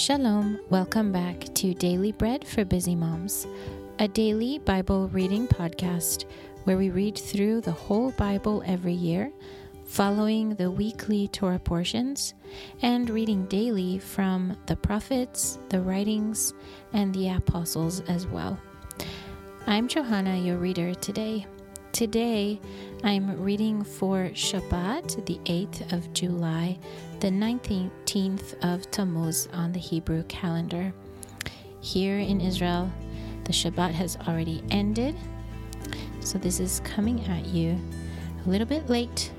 Shalom, welcome back to Daily Bread for Busy Moms, a daily Bible reading podcast where we read through the whole Bible every year, following the weekly Torah portions, and reading daily from the prophets, the writings, and the apostles as well. I'm Johanna, your reader today. Today, I'm reading for Shabbat, the 8th of July, the 19th of Tammuz on the Hebrew calendar. Here in Israel, the Shabbat has already ended, so this is coming at you a little bit late.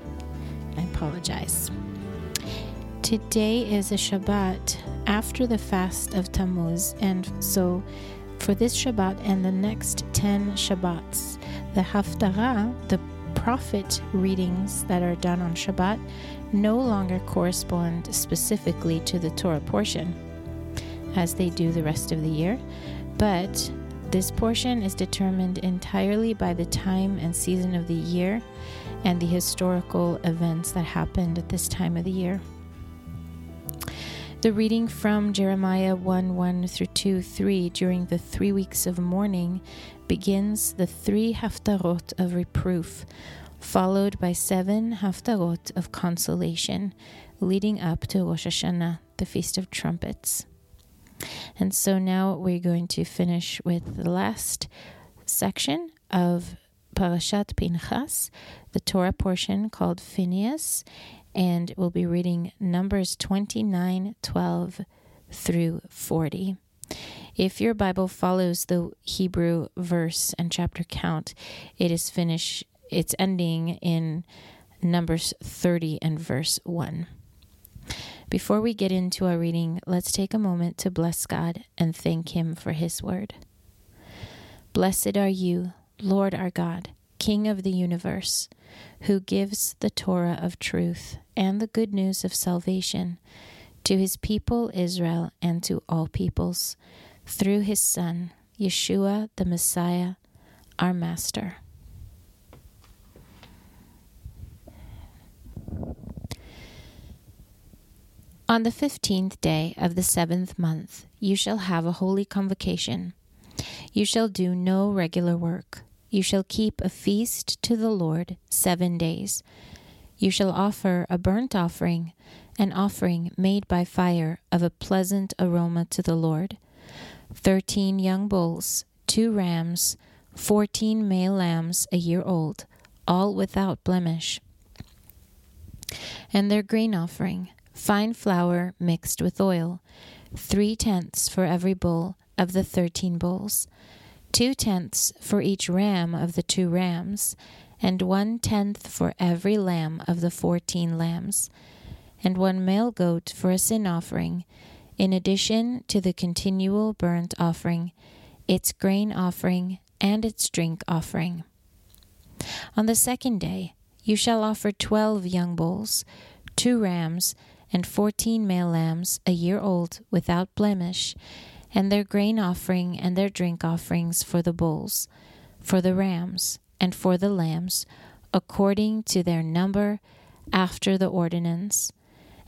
I apologize. Today is a Shabbat after the fast of Tammuz, and so for this Shabbat and the next 10 Shabbats, the Haftarah, the prophet readings that are done on Shabbat, no longer correspond specifically to the Torah portion, as they do the rest of the year, but this portion is determined entirely by the time and season of the year and the historical events that happened at this time of the year. The reading from Jeremiah 1 1 through 2 3 during the three weeks of mourning begins the three haftarot of reproof, followed by seven haftarot of consolation, leading up to Rosh Hashanah, the Feast of Trumpets. And so now we're going to finish with the last section of Parashat Pinchas, the Torah portion called Phineas, and we'll be reading Numbers 29 12 through 40. If your Bible follows the Hebrew verse and chapter count, it is finished, it's ending in Numbers 30 and verse 1. Before we get into our reading, let's take a moment to bless God and thank Him for His word. Blessed are you, Lord our God, King of the universe who gives the Torah of truth and the good news of salvation to his people Israel and to all peoples through his Son, Yeshua the Messiah, our Master. On the fifteenth day of the seventh month, you shall have a holy convocation. You shall do no regular work you shall keep a feast to the Lord seven days. You shall offer a burnt offering, an offering made by fire of a pleasant aroma to the Lord. Thirteen young bulls, two rams, fourteen male lambs a year old, all without blemish. And their grain offering, fine flour mixed with oil, three tenths for every bull of the thirteen bulls two tenths for each ram of the two rams, and one tenth for every lamb of the fourteen lambs, and one male goat for a sin offering, in addition to the continual burnt offering, its grain offering, and its drink offering. On the second day, you shall offer twelve young bulls, two rams, and fourteen male lambs a year old without blemish and their grain offering and their drink offerings for the bulls, for the rams, and for the lambs, according to their number after the ordinance,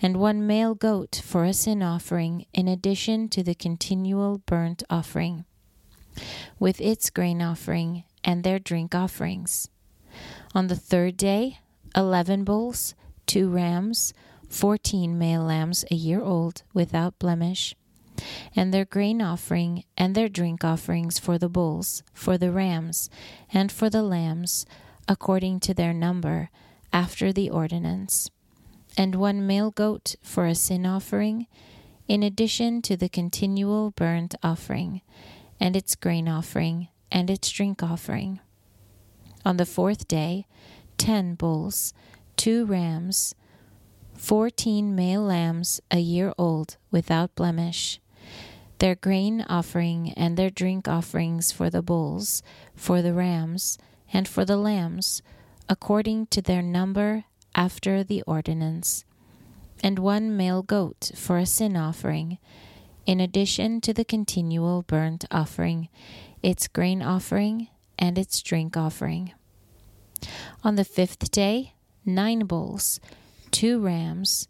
and one male goat for a sin offering in addition to the continual burnt offering, with its grain offering and their drink offerings. On the third day, eleven bulls, two rams, fourteen male lambs a year old without blemish and their grain offering and their drink offerings for the bulls, for the rams, and for the lambs, according to their number, after the ordinance, and one male goat for a sin offering, in addition to the continual burnt offering, and its grain offering, and its drink offering. On the fourth day, ten bulls, two rams, fourteen male lambs a year old without blemish, their grain offering and their drink offerings for the bulls, for the rams, and for the lambs, according to their number after the ordinance, and one male goat for a sin offering, in addition to the continual burnt offering, its grain offering, and its drink offering. On the fifth day, nine bulls, two rams,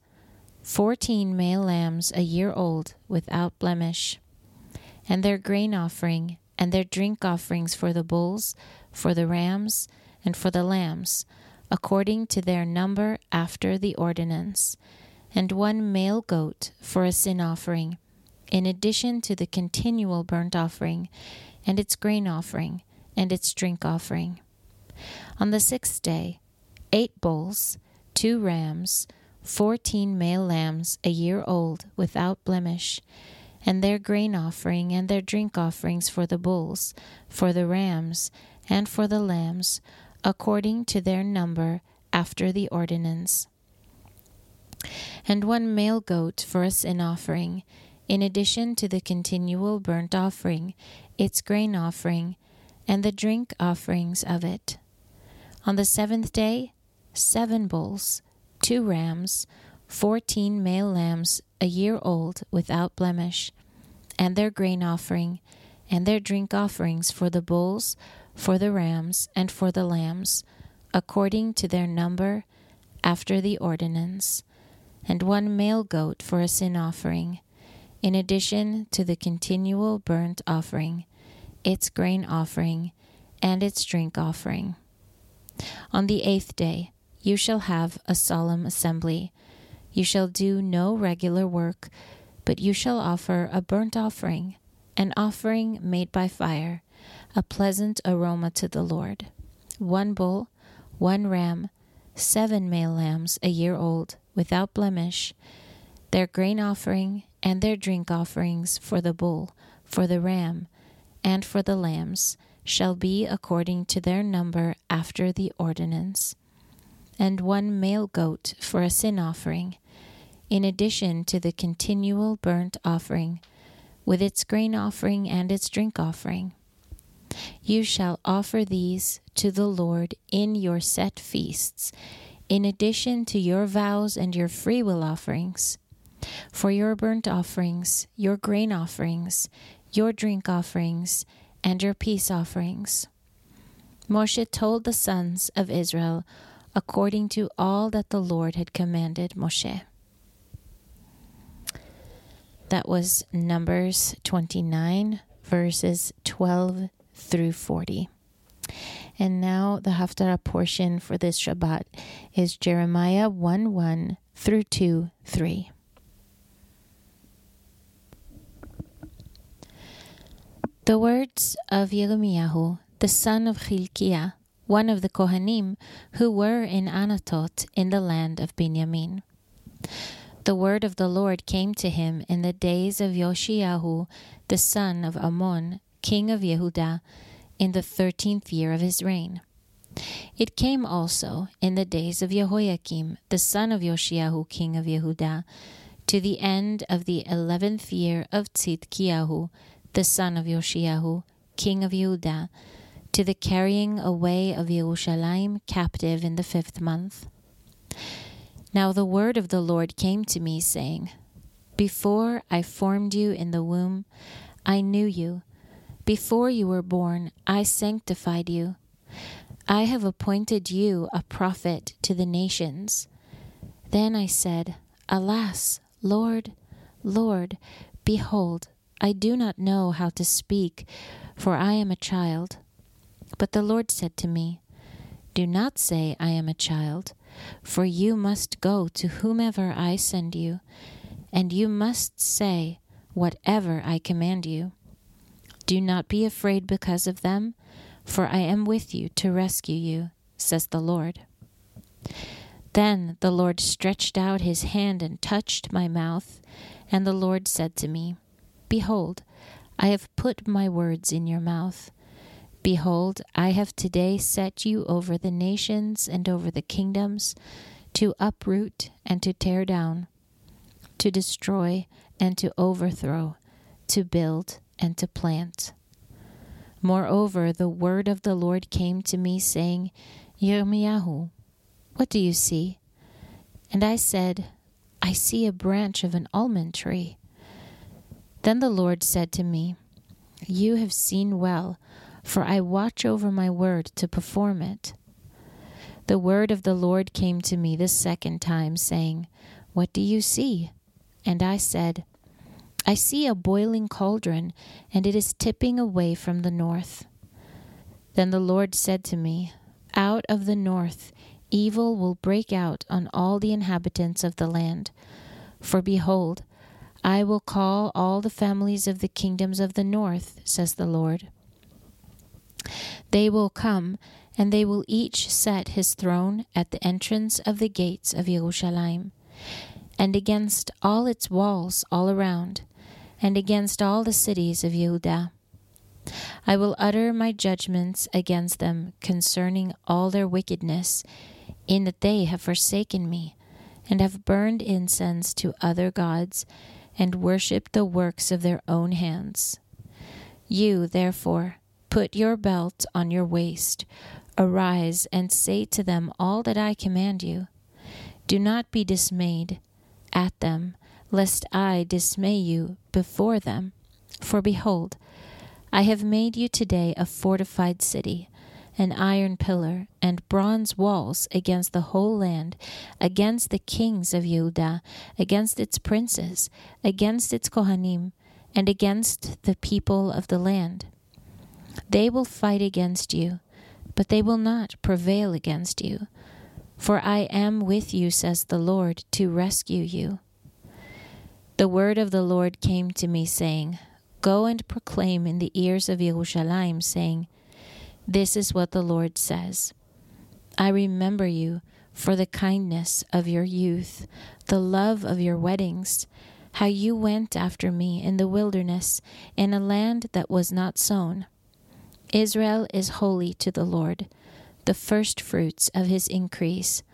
fourteen male lambs a year old without blemish, and their grain offering, and their drink offerings for the bulls, for the rams, and for the lambs, according to their number after the ordinance, and one male goat for a sin offering, in addition to the continual burnt offering, and its grain offering, and its drink offering. On the sixth day, eight bulls, two rams, fourteen male lambs a year old without blemish, and their grain offering and their drink offerings for the bulls, for the rams, and for the lambs, according to their number after the ordinance. And one male goat for a sin offering, in addition to the continual burnt offering, its grain offering, and the drink offerings of it. On the seventh day, seven bulls, two rams, fourteen male lambs a year old without blemish, and their grain offering, and their drink offerings for the bulls, for the rams, and for the lambs, according to their number, after the ordinance, and one male goat for a sin offering, in addition to the continual burnt offering, its grain offering, and its drink offering. On the eighth day, you shall have a solemn assembly. You shall do no regular work, but you shall offer a burnt offering, an offering made by fire, a pleasant aroma to the Lord. One bull, one ram, seven male lambs a year old, without blemish, their grain offering and their drink offerings for the bull, for the ram, and for the lambs shall be according to their number after the ordinance and one male goat for a sin offering, in addition to the continual burnt offering, with its grain offering and its drink offering. You shall offer these to the Lord in your set feasts, in addition to your vows and your freewill offerings. For your burnt offerings, your grain offerings, your drink offerings, and your peace offerings. Moshe told the sons of Israel according to all that the Lord had commanded Moshe. That was Numbers 29, verses 12 through 40. And now the Haftarah portion for this Shabbat is Jeremiah 1 1 through 2 3. The words of Yirmiyahu, the son of Chilkiah, one of the Kohanim who were in Anatot in the land of Benjamin. The word of the Lord came to him in the days of Yoshiyahu, the son of Amon, king of Yehudah, in the thirteenth year of his reign. It came also in the days of Jehoiakim, the son of Yoshiyahu, king of Yehudah, to the end of the eleventh year of Tzidkiyahu, the son of Yoshiyahu, king of Yehudah, to the carrying away of Jerusalem captive in the fifth month. Now the word of the Lord came to me, saying, Before I formed you in the womb, I knew you. Before you were born, I sanctified you. I have appointed you a prophet to the nations. Then I said, Alas, Lord, Lord, behold, I do not know how to speak, for I am a child. But the Lord said to me, Do not say, I am a child, for you must go to whomever I send you, and you must say whatever I command you. Do not be afraid because of them, for I am with you to rescue you, says the Lord. Then the Lord stretched out his hand and touched my mouth, and the Lord said to me, Behold, I have put my words in your mouth. Behold, I have today set you over the nations and over the kingdoms, to uproot and to tear down, to destroy and to overthrow, to build and to plant. Moreover, the word of the Lord came to me, saying, Yirmiyahu, what do you see? And I said, I see a branch of an almond tree. Then the Lord said to me, You have seen well for I watch over my word to perform it. The word of the Lord came to me the second time, saying, What do you see? And I said, I see a boiling cauldron, and it is tipping away from the north. Then the Lord said to me, Out of the north evil will break out on all the inhabitants of the land. For behold, I will call all the families of the kingdoms of the north, says the Lord. They will come, and they will each set his throne at the entrance of the gates of Jerusalem and against all its walls all around, and against all the cities of Judah. I will utter my judgments against them concerning all their wickedness, in that they have forsaken me, and have burned incense to other gods, and worshipped the works of their own hands. You, therefore, put your belt on your waist, arise, and say to them all that I command you. Do not be dismayed at them, lest I dismay you before them. For behold, I have made you today a fortified city, an iron pillar, and bronze walls against the whole land, against the kings of Judah, against its princes, against its Kohanim, and against the people of the land. They will fight against you, but they will not prevail against you for I am with you, says the Lord, to rescue you. The word of the Lord came to me, saying, Go and proclaim in the ears of Jerusalem, saying, This is what the Lord says I remember you for the kindness of your youth, the love of your weddings, how you went after me in the wilderness, in a land that was not sown. Israel is holy to the Lord the firstfruits of his increase.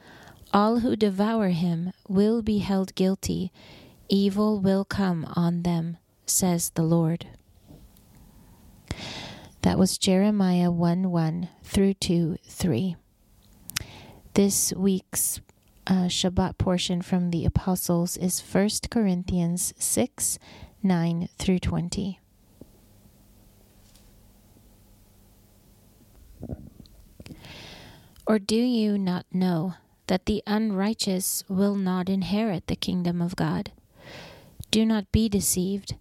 All who devour him will be held guilty. Evil will come on them, says the Lord. That was Jeremiah 1 1 through 2 3. This week's uh, Shabbat portion from the Apostles is 1 Corinthians 6 9 through 20. Or do you not know that the unrighteous will not inherit the kingdom of God? Do not be deceived.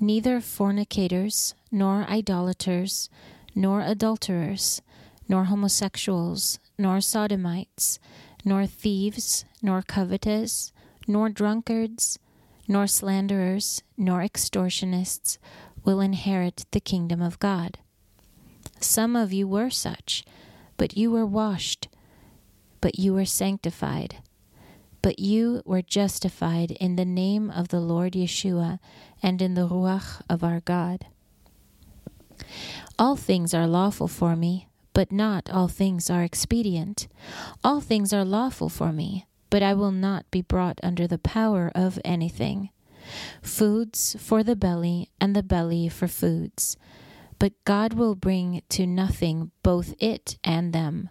Neither fornicators, nor idolaters, nor adulterers, nor homosexuals, nor sodomites, nor thieves, nor covetous, nor drunkards, nor slanderers, nor extortionists will inherit the kingdom of God. Some of you were such but you were washed, but you were sanctified, but you were justified in the name of the Lord Yeshua and in the Ruach of our God. All things are lawful for me, but not all things are expedient. All things are lawful for me, but I will not be brought under the power of anything. Foods for the belly, and the belly for foods but God will bring to nothing both it and them.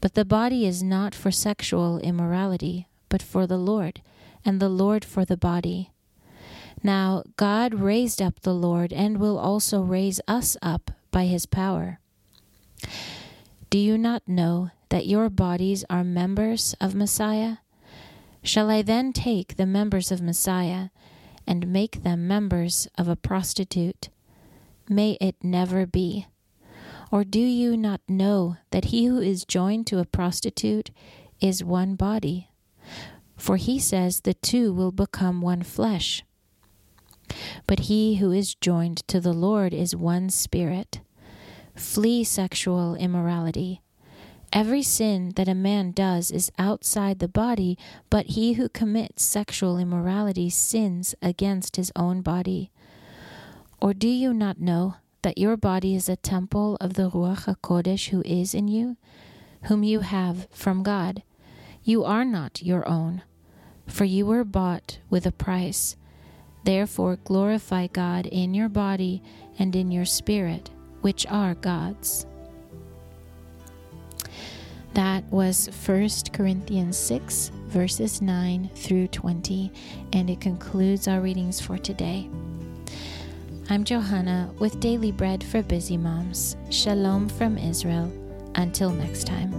But the body is not for sexual immorality, but for the Lord, and the Lord for the body. Now God raised up the Lord, and will also raise us up by his power. Do you not know that your bodies are members of Messiah? Shall I then take the members of Messiah and make them members of a prostitute? May it never be. Or do you not know that he who is joined to a prostitute is one body? For he says the two will become one flesh. But he who is joined to the Lord is one spirit. Flee sexual immorality. Every sin that a man does is outside the body, but he who commits sexual immorality sins against his own body. Or do you not know that your body is a temple of the Ruach HaKodesh who is in you, whom you have from God? You are not your own, for you were bought with a price. Therefore glorify God in your body and in your spirit, which are God's. That was 1 Corinthians 6, verses 9 through 20, and it concludes our readings for today. I'm Johanna with Daily Bread for Busy Moms. Shalom from Israel. Until next time.